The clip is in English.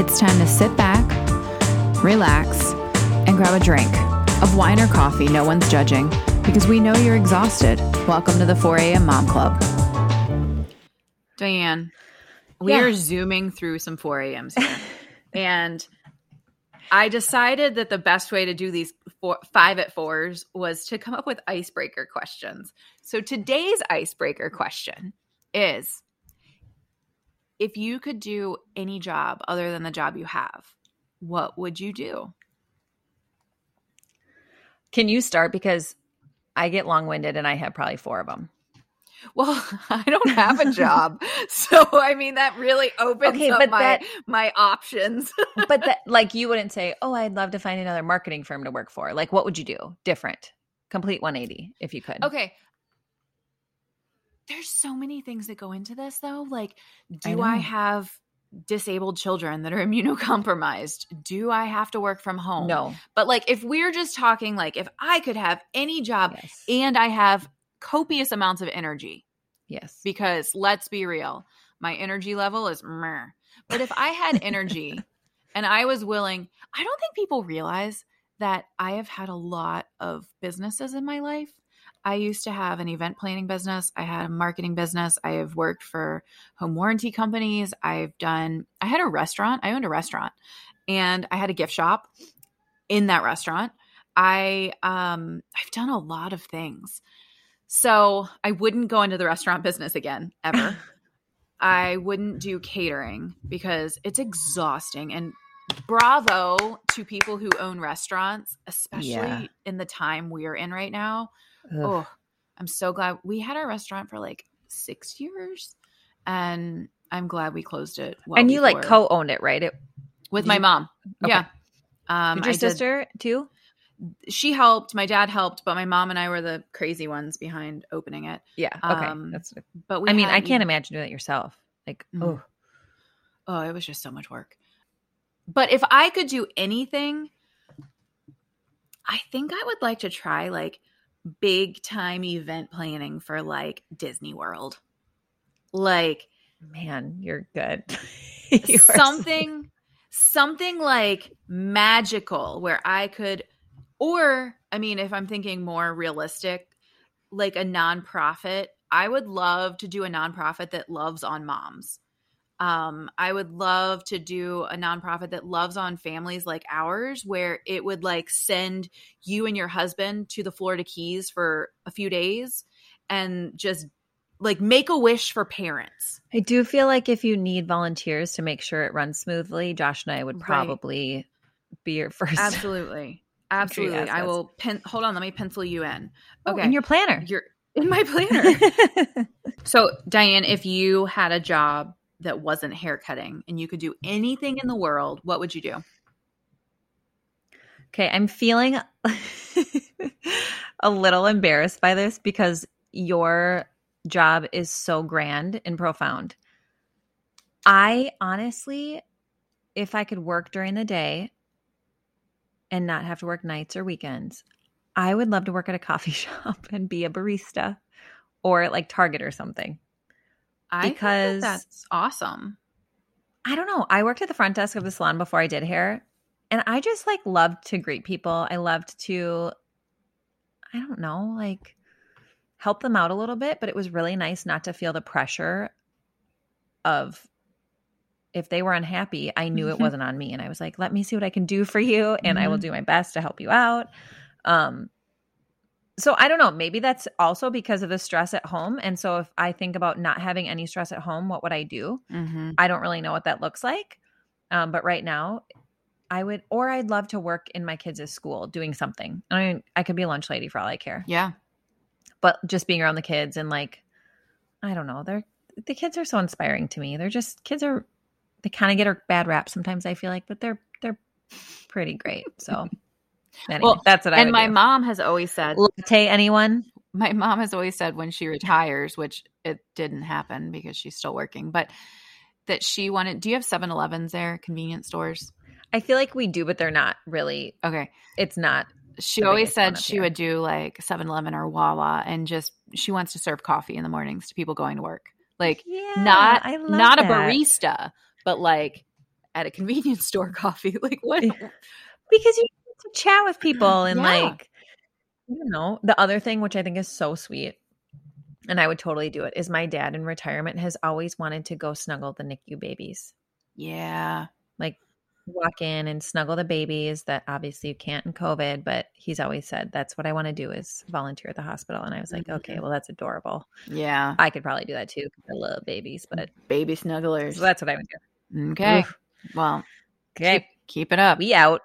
it's time to sit back, relax, and grab a drink of wine or coffee. No one's judging because we know you're exhausted. Welcome to the 4 a.m. Mom Club. Diane, we Yeah. are zooming through some 4 a.m.s here. and I decided that the best way to do these four, five at fours was to come up with icebreaker questions. So today's icebreaker question is if you could do any job other than the job you have, what would you do? Can you start because I get long winded and I have probably four of them. Well, I don't have a job. so I mean that really opens Okay, up but my that- my options. But that, like, you wouldn't say, "Oh, I'd love to find another marketing firm to work for." Like, what would you do different? Complete 180 if you could. Okay. There's so many things that go into this though. Like, do I, know. have disabled children that are immunocompromised? Do I have to work from home? No. But like if we're just talking like if I could have any job Yes. and I have copious amounts of energy, yes. because let's be real, my energy level is meh. But if I had energy and I was willing, I don't think people realize that I have had a lot of businesses in my life. I used to have an event planning business. I had a marketing business. I have worked for home warranty companies. I've done, I had a restaurant. I owned a restaurant and I had a gift shop in that restaurant. I, um, I've done a lot of things. So I wouldn't go into the restaurant business again, ever. I wouldn't do catering because it's exhausting. And bravo to people who own restaurants, especially Yeah. in the time we are in right now. Ugh. Oh, I'm so glad we had our restaurant for like six years, and I'm glad we closed it. well and you like co-owned it, right? It, with my you- mom. Okay. Yeah. Um, did your I did- sister too? she helped. My dad helped, but my mom and I were the crazy ones behind opening it. Yeah. Okay. Um, That's. But we I mean, I can't imagine doing it yourself. Like, Mhm. oh, Oh, it was just so much work. But if I could do anything, I think I would like to try like big time event planning for like Disney World. Like man, you're good. You are so- something something like magical where I could or I mean if I'm thinking more realistic like a nonprofit I would love to do a nonprofit that loves on moms um I would love to do a nonprofit that loves on families like ours where it would like send you and your husband to the Florida Keys for a few days and just like make a wish for parents I do feel like if you need volunteers to make sure it runs smoothly, Josh and I would Right. probably be your first. Absolutely. Absolutely. I will pen hold on, let me pencil you in. Oh, Okay. in your planner. You're in my planner. so, Diane, if you had a job that wasn't haircutting and you could do anything in the world, what would you do? Okay, I'm feeling a little embarrassed by this because your job is so grand and profound. I honestly, if I could work during the day and not have to work nights or weekends, I would love to work at a coffee shop and be a barista or like Target or something. I that Because- that's awesome. I don't know. I worked at the front desk of the salon before I did hair, and I just like loved to greet people. I loved to, I don't know, like help them out a little bit, but it was really nice not to feel the pressure of if they were unhappy, I knew it Mhm. wasn't on me. And I was like, let me see what I can do for you, and I will Mhm. do my best to help you out. Um, so I don't know. Maybe that's also because of the stress at home. And so if I think about not having any stress at home, what would I do? Mm-hmm. I don't really know what that looks like. Um, but right now, I would, or I'd love to work in my kids' school doing something. I mean, I could be a lunch lady for all I care, Yeah. but just being around the kids and like, I don't know, they're the kids are so inspiring to me. They're just kids are they kind of get a bad rap sometimes. I feel like, but they're they're pretty great. So anyway, Well, that's what I And my do. mom has always said, latte. Anyone? my mom has always said when she retires, which it didn't happen because she's still working, but that she wanted, do you have 7 Elevens there, convenience stores? I feel like we do, but they're not really. Okay. It's not. She always said she here. would do like 7 Eleven or Wawa and just, she wants to serve coffee in the mornings to people going to work. Like, Yeah, not not a barista, but like at a convenience store coffee. Like what? because you to chat with people and Yeah. like you know the other thing which i think is so sweet and i would totally do it is my dad in retirement has always wanted to go snuggle the nicu babies Yeah. like walk in and snuggle the babies that obviously you can't in covid but he's always said that's what i want to do is volunteer at the hospital and i was like okay Mhm. well that's adorable Yeah. i could probably do that too i love babies but Baby snugglers. so that's what i would do Okay. Oof. Well, okay keep, keep it up. we out